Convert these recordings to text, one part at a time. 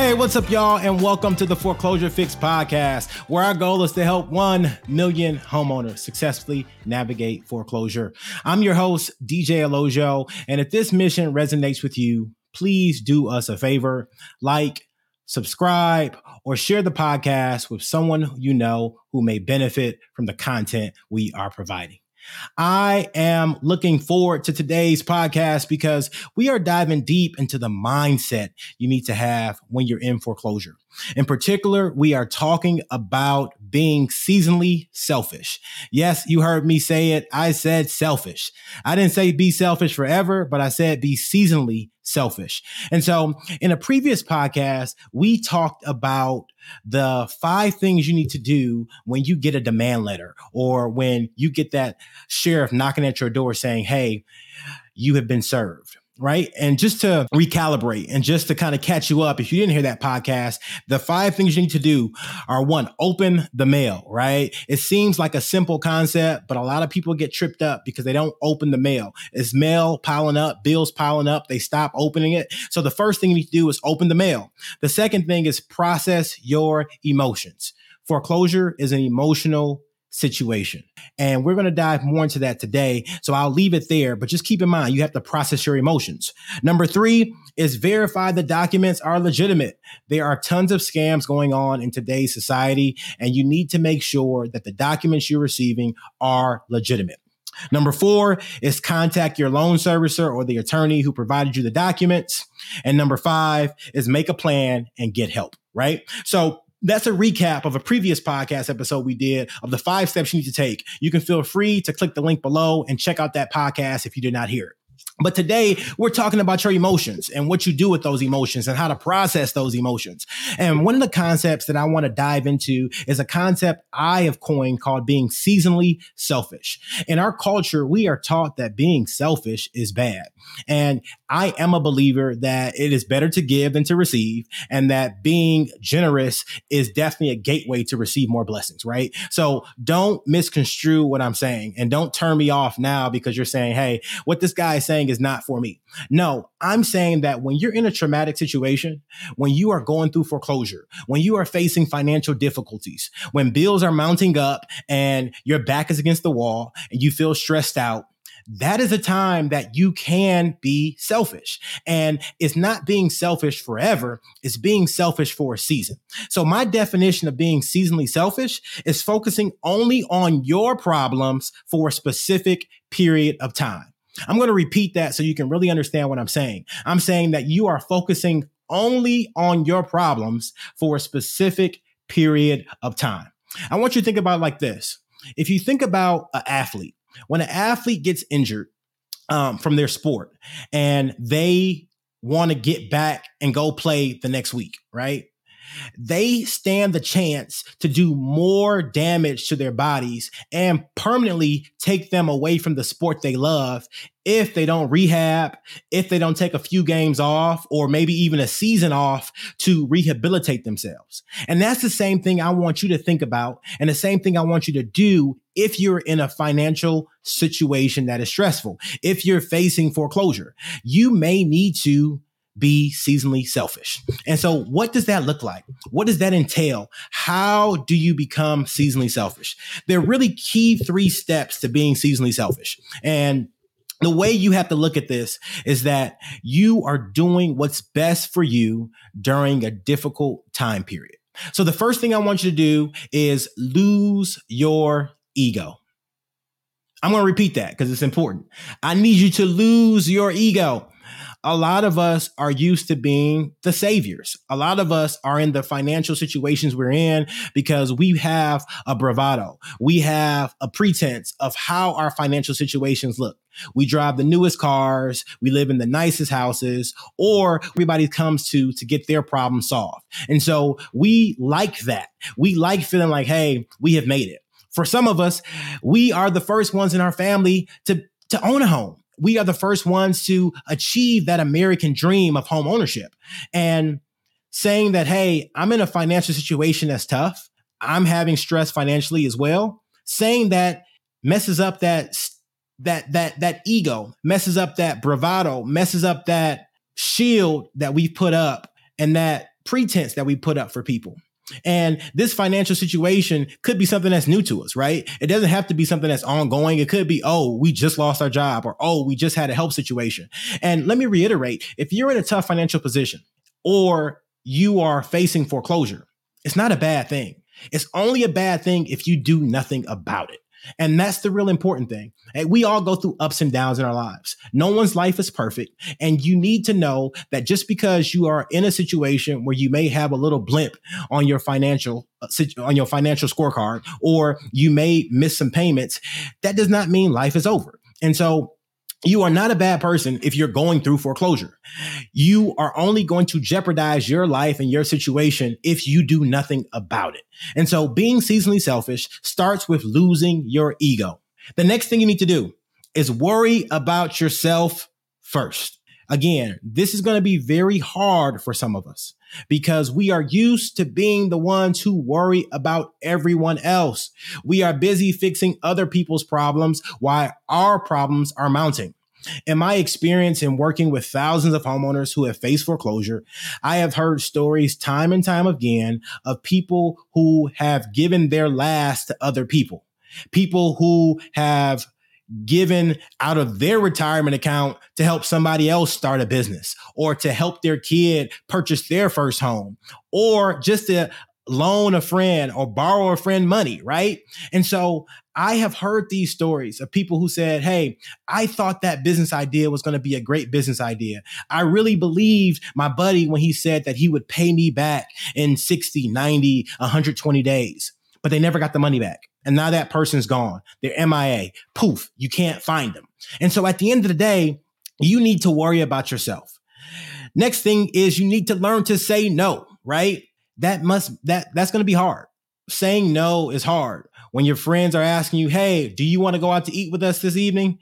Hey, what's up, y'all, and welcome to the Foreclosure Fix podcast, where our goal is to help 1 million homeowners successfully navigate foreclosure. I'm your host, DJ Olojo, and if this mission resonates with you, please do us a favor like, subscribe, or share the podcast with someone you know who may benefit from the content we are providing. I am looking forward to today's podcast because we are diving deep into the mindset you need to have when you're in foreclosure. In particular, we are talking about being seasonally selfish. Yes, you heard me say it. I said selfish. I didn't say be selfish forever, but I said be seasonally selfish. And so in a previous podcast, we talked about the five things you need to do when you get a demand letter or when you get that sheriff knocking at your door saying, Hey, you have been served right? And just to recalibrate and just to kind of catch you up, if you didn't hear that podcast, the five things you need to do are one, open the mail, right? It seems like a simple concept, but a lot of people get tripped up because they don't open the mail. It's mail piling up, bills piling up, they stop opening it. So the first thing you need to do is open the mail. The second thing is process your emotions. Foreclosure is an emotional situation. And we're going to dive more into that today. So I'll leave it there, but just keep in mind, you have to process your emotions. Number three is verify the documents are legitimate. There are tons of scams going on in today's society, and you need to make sure that the documents you're receiving are legitimate. Number four is contact your loan servicer or the attorney who provided you the documents. And number five is make a plan and get help, right? So that's a recap of a previous podcast episode we did of the five steps you need to take. You can feel free to click the link below and check out that podcast if you did not hear it. But today we're talking about your emotions and what you do with those emotions and how to process those emotions. And one of the concepts that I want to dive into is a concept I have coined called being seasonally selfish. In our culture, we are taught that being selfish is bad. And I am a believer that it is better to give than to receive and that being generous is definitely a gateway to receive more blessings, right? So don't misconstrue what I'm saying and don't turn me off now because you're saying, Hey, what this guy is saying is not for me. No, I'm saying that when you're in a traumatic situation, when you are going through foreclosure, when you are facing financial difficulties, when bills are mounting up and your back is against the wall and you feel stressed out, that is a time that you can be selfish. And it's not being selfish forever, it's being selfish for a season. So, my definition of being seasonally selfish is focusing only on your problems for a specific period of time. I'm going to repeat that so you can really understand what I'm saying. I'm saying that you are focusing only on your problems for a specific period of time. I want you to think about like this. If you think about an athlete, when an athlete gets injured um, from their sport and they want to get back and go play the next week, right? They stand the chance to do more damage to their bodies and permanently take them away from the sport they love if they don't rehab, if they don't take a few games off, or maybe even a season off to rehabilitate themselves. And that's the same thing I want you to think about, and the same thing I want you to do if you're in a financial situation that is stressful, if you're facing foreclosure. You may need to be seasonally selfish. And so, what does that look like? What does that entail? How do you become seasonally selfish? There are really key three steps to being seasonally selfish. And the way you have to look at this is that you are doing what's best for you during a difficult time period. So, the first thing I want you to do is lose your ego. I'm going to repeat that because it's important. I need you to lose your ego a lot of us are used to being the saviors. A lot of us are in the financial situations we're in because we have a bravado. We have a pretense of how our financial situations look. We drive the newest cars, we live in the nicest houses, or everybody comes to to get their problem solved. And so we like that. We like feeling like, hey, we have made it. For some of us, we are the first ones in our family to to own a home we are the first ones to achieve that American dream of home ownership. And saying that, hey, I'm in a financial situation that's tough. I'm having stress financially as well. Saying that messes up that that that that ego, messes up that bravado, messes up that shield that we've put up and that pretense that we put up for people. And this financial situation could be something that's new to us, right? It doesn't have to be something that's ongoing. It could be, oh, we just lost our job or, oh, we just had a help situation. And let me reiterate if you're in a tough financial position or you are facing foreclosure, it's not a bad thing. It's only a bad thing if you do nothing about it. And that's the real important thing. We all go through ups and downs in our lives. No one's life is perfect. And you need to know that just because you are in a situation where you may have a little blimp on your financial uh, on your financial scorecard or you may miss some payments, that does not mean life is over. And so you are not a bad person if you're going through foreclosure. You are only going to jeopardize your life and your situation if you do nothing about it. And so being seasonally selfish starts with losing your ego. The next thing you need to do is worry about yourself first. Again, this is going to be very hard for some of us because we are used to being the ones who worry about everyone else. We are busy fixing other people's problems while our problems are mounting. In my experience in working with thousands of homeowners who have faced foreclosure, I have heard stories time and time again of people who have given their last to other people, people who have given out of their retirement account to help somebody else start a business or to help their kid purchase their first home or just to loan a friend or borrow a friend money, right? And so I have heard these stories of people who said, Hey, I thought that business idea was going to be a great business idea. I really believed my buddy when he said that he would pay me back in 60, 90, 120 days, but they never got the money back. And now that person's gone. They're MIA. Poof, you can't find them. And so at the end of the day, you need to worry about yourself. Next thing is you need to learn to say no, right? That must, that, that's going to be hard. Saying no is hard. When your friends are asking you, Hey, do you want to go out to eat with us this evening?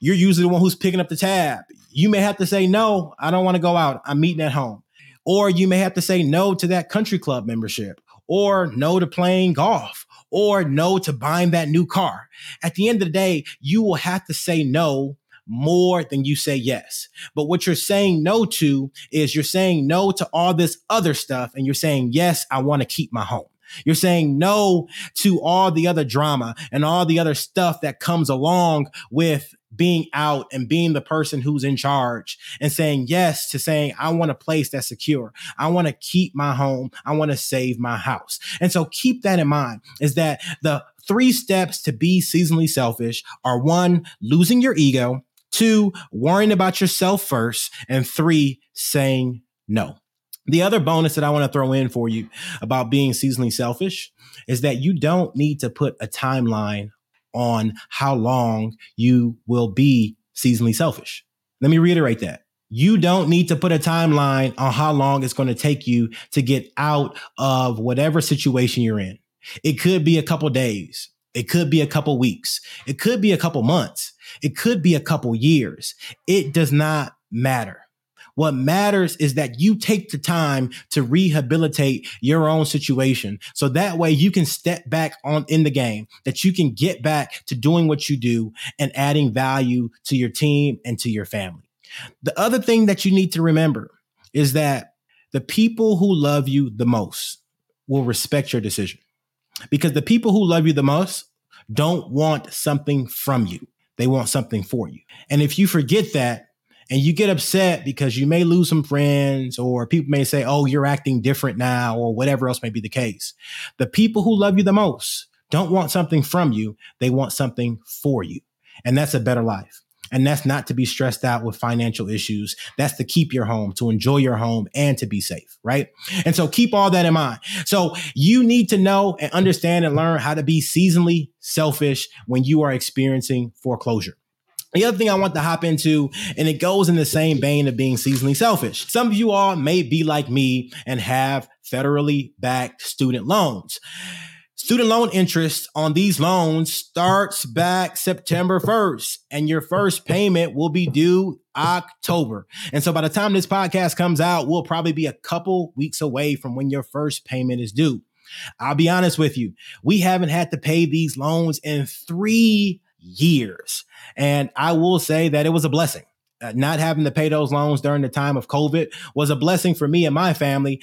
You're usually the one who's picking up the tab. You may have to say, No, I don't want to go out. I'm meeting at home. Or you may have to say no to that country club membership or no to playing golf or no to buying that new car. At the end of the day, you will have to say no more than you say yes. But what you're saying no to is you're saying no to all this other stuff and you're saying, yes, I want to keep my home. You're saying no to all the other drama and all the other stuff that comes along with being out and being the person who's in charge and saying yes to saying, I want a place that's secure. I want to keep my home. I want to save my house. And so keep that in mind is that the three steps to be seasonally selfish are one, losing your ego, two, worrying about yourself first, and three, saying no. The other bonus that I want to throw in for you about being seasonally selfish is that you don't need to put a timeline on how long you will be seasonally selfish. Let me reiterate that. You don't need to put a timeline on how long it's going to take you to get out of whatever situation you're in. It could be a couple days. It could be a couple weeks. It could be a couple months. It could be a couple years. It does not matter. What matters is that you take the time to rehabilitate your own situation. So that way you can step back on in the game, that you can get back to doing what you do and adding value to your team and to your family. The other thing that you need to remember is that the people who love you the most will respect your decision because the people who love you the most don't want something from you. They want something for you. And if you forget that, and you get upset because you may lose some friends or people may say, oh, you're acting different now or whatever else may be the case. The people who love you the most don't want something from you. They want something for you. And that's a better life. And that's not to be stressed out with financial issues. That's to keep your home, to enjoy your home and to be safe, right? And so keep all that in mind. So you need to know and understand and learn how to be seasonally selfish when you are experiencing foreclosure. The other thing I want to hop into, and it goes in the same vein of being seasonally selfish. Some of you all may be like me and have federally backed student loans. Student loan interest on these loans starts back September 1st, and your first payment will be due October. And so by the time this podcast comes out, we'll probably be a couple weeks away from when your first payment is due. I'll be honest with you, we haven't had to pay these loans in three years. And I will say that it was a blessing. uh, not having to pay those loans during the time of COVID was a blessing for me and my family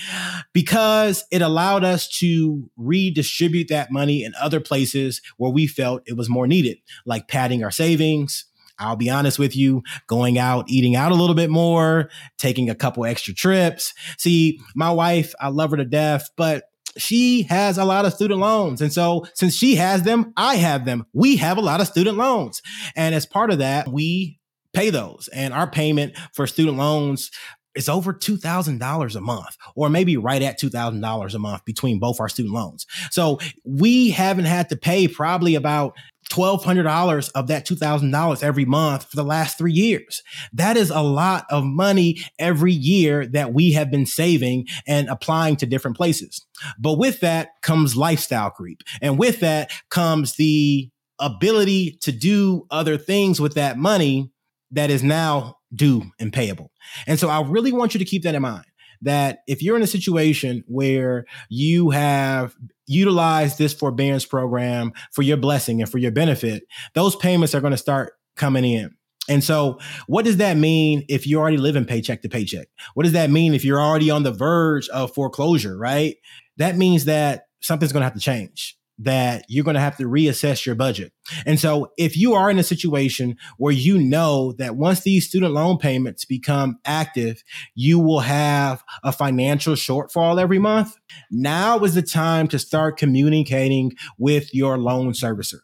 because it allowed us to redistribute that money in other places where we felt it was more needed, like padding our savings. I'll be honest with you, going out, eating out a little bit more, taking a couple extra trips. See, my wife, I love her to death, but she has a lot of student loans. And so since she has them, I have them. We have a lot of student loans. And as part of that, we pay those. And our payment for student loans is over $2,000 a month, or maybe right at $2,000 a month between both our student loans. So we haven't had to pay probably about $1,200 of that $2,000 every month for the last three years. That is a lot of money every year that we have been saving and applying to different places. But with that comes lifestyle creep. And with that comes the ability to do other things with that money that is now due and payable. And so I really want you to keep that in mind that if you're in a situation where you have utilized this forbearance program for your blessing and for your benefit, those payments are going to start coming in. And so, what does that mean if you're already living paycheck to paycheck? What does that mean if you're already on the verge of foreclosure, right? That means that something's going to have to change that you're going to have to reassess your budget. And so if you are in a situation where you know that once these student loan payments become active, you will have a financial shortfall every month, now is the time to start communicating with your loan servicer.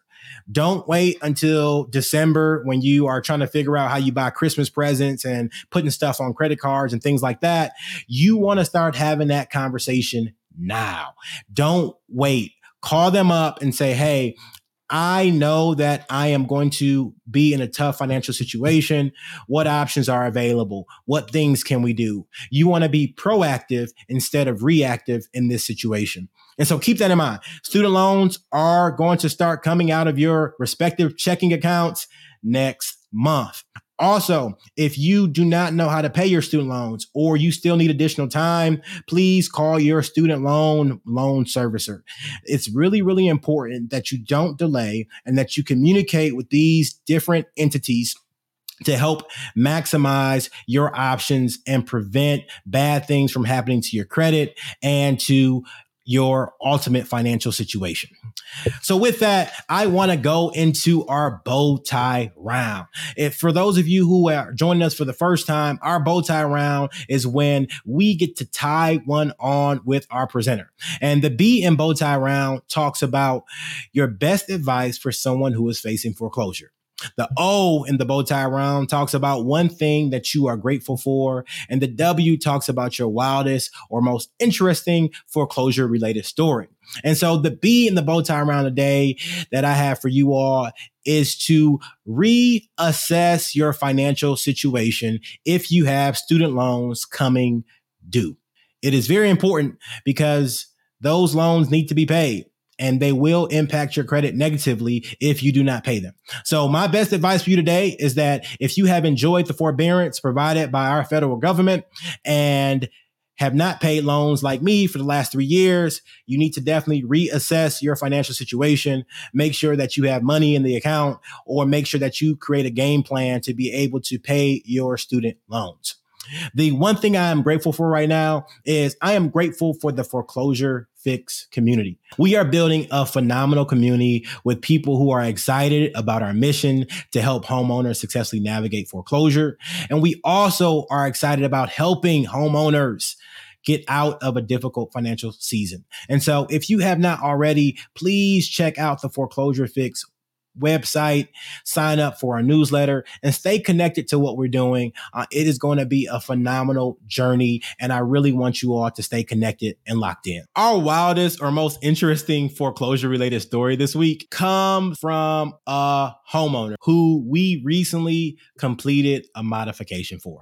Don't wait until December when you are trying to figure out how you buy Christmas presents and putting stuff on credit cards and things like that. You want to start having that conversation now. Don't wait call them up and say, Hey, I know that I am going to be in a tough financial situation. What options are available? What things can we do? You want to be proactive instead of reactive in this situation. And so keep that in mind. Student loans are going to start coming out of your respective checking accounts next month. Also, if you do not know how to pay your student loans or you still need additional time, please call your student loan loan servicer. It's really, really important that you don't delay and that you communicate with these different entities to help maximize your options and prevent bad things from happening to your credit and to your ultimate financial situation. So with that, I want to go into our bow tie round. If for those of you who are joining us for the first time, our bow tie round is when we get to tie one on with our presenter. And the B in bow tie round talks about your best advice for someone who is facing foreclosure. The O in the bow tie round talks about one thing that you are grateful for. And the W talks about your wildest or most interesting foreclosure related story. And so the B in the bow tie round today that I have for you all is to reassess your financial situation if you have student loans coming due. It is very important because those loans need to be paid and they will impact your credit negatively if you do not pay them. So my best advice for you today is that if you have enjoyed the forbearance provided by our federal government and have not paid loans like me for the last three years, you need to definitely reassess your financial situation. Make sure that you have money in the account or make sure that you create a game plan to be able to pay your student loans. The one thing I am grateful for right now is I am grateful for the foreclosure fix community. We are building a phenomenal community with people who are excited about our mission to help homeowners successfully navigate foreclosure. And we also are excited about helping homeowners get out of a difficult financial season. And so if you have not already, please check out the foreclosure fix website, sign up for our newsletter, and stay connected to what we're doing. Uh, it is going to be a phenomenal journey, and I really want you all to stay connected and locked in. Our wildest or most interesting foreclosure related story this week comes from a homeowner who we recently completed a modification for.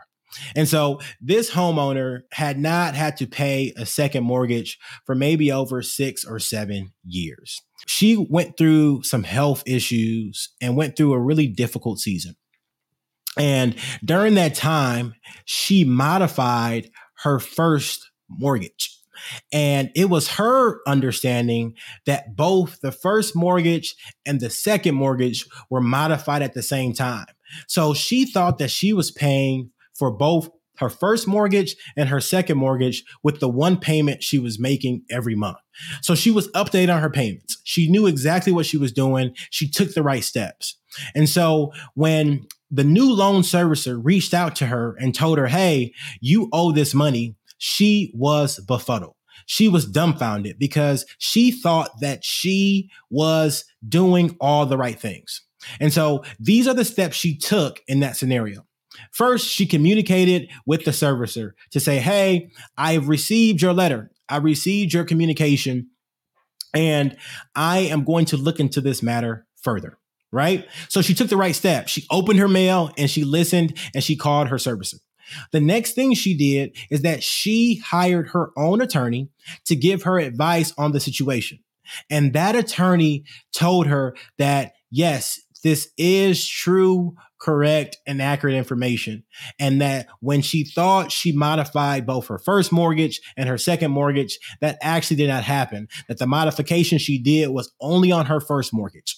And so this homeowner had not had to pay a second mortgage for maybe over six or seven years she went through some health issues and went through a really difficult season. And during that time, she modified her first mortgage. And it was her understanding that both the first mortgage and the second mortgage were modified at the same time. So she thought that she was paying for both her first mortgage and her second mortgage with the one payment she was making every month. So she was updated on her payments. She knew exactly what she was doing. She took the right steps. And so when the new loan servicer reached out to her and told her, Hey, you owe this money. She was befuddled. She was dumbfounded because she thought that she was doing all the right things. And so these are the steps she took in that scenario. First, she communicated with the servicer to say, Hey, I've received your letter. I received your communication and I am going to look into this matter further right? So she took the right step. She opened her mail and she listened and she called her servicer. The next thing she did is that she hired her own attorney to give her advice on the situation. And that attorney told her that, yes, this is true, correct, and accurate information. And that when she thought she modified both her first mortgage and her second mortgage, that actually did not happen. That the modification she did was only on her first mortgage.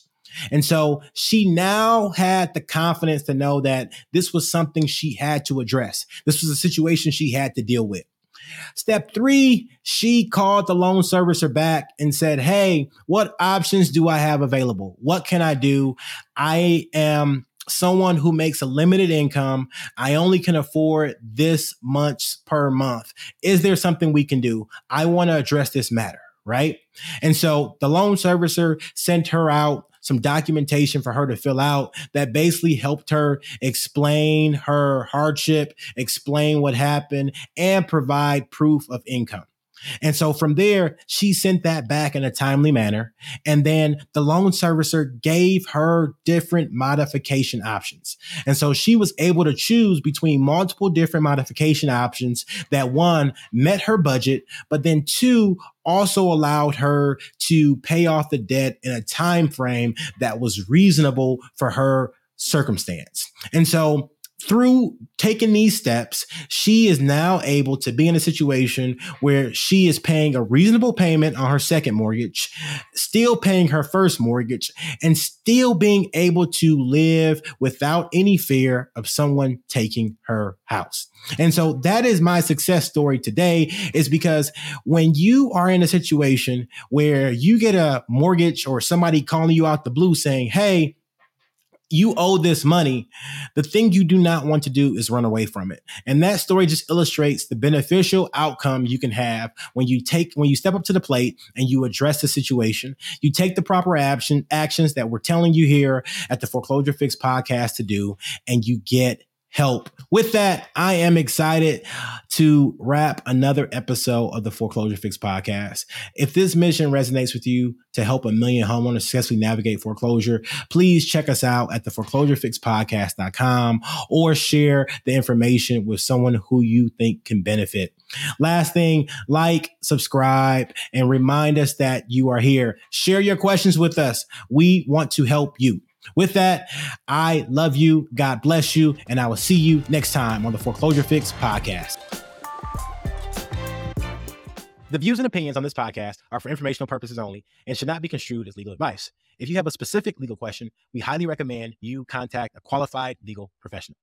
And so she now had the confidence to know that this was something she had to address. This was a situation she had to deal with. Step three, she called the loan servicer back and said, Hey, what options do I have available? What can I do? I am someone who makes a limited income. I only can afford this much per month. Is there something we can do? I want to address this matter. Right. And so the loan servicer sent her out some documentation for her to fill out that basically helped her explain her hardship, explain what happened, and provide proof of income. And so from there, she sent that back in a timely manner. And then the loan servicer gave her different modification options. And so she was able to choose between multiple different modification options that one met her budget, but then two also allowed her to pay off the debt in a time frame that was reasonable for her circumstance. And so through taking these steps, she is now able to be in a situation where she is paying a reasonable payment on her second mortgage, still paying her first mortgage, and still being able to live without any fear of someone taking her house. And so that is my success story today is because when you are in a situation where you get a mortgage or somebody calling you out the blue saying, Hey, you owe this money. The thing you do not want to do is run away from it. And that story just illustrates the beneficial outcome you can have when you take, when you step up to the plate and you address the situation. You take the proper action, actions that we're telling you here at the Foreclosure Fix podcast to do, and you get help. With that, I am excited to wrap another episode of the Foreclosure Fix podcast. If this mission resonates with you to help a million homeowners successfully navigate foreclosure, please check us out at the foreclosurefixpodcast.com or share the information with someone who you think can benefit. Last thing, like, subscribe, and remind us that you are here. Share your questions with us. We want to help you. With that, I love you. God bless you. And I will see you next time on the Foreclosure Fix podcast. The views and opinions on this podcast are for informational purposes only and should not be construed as legal advice. If you have a specific legal question, we highly recommend you contact a qualified legal professional.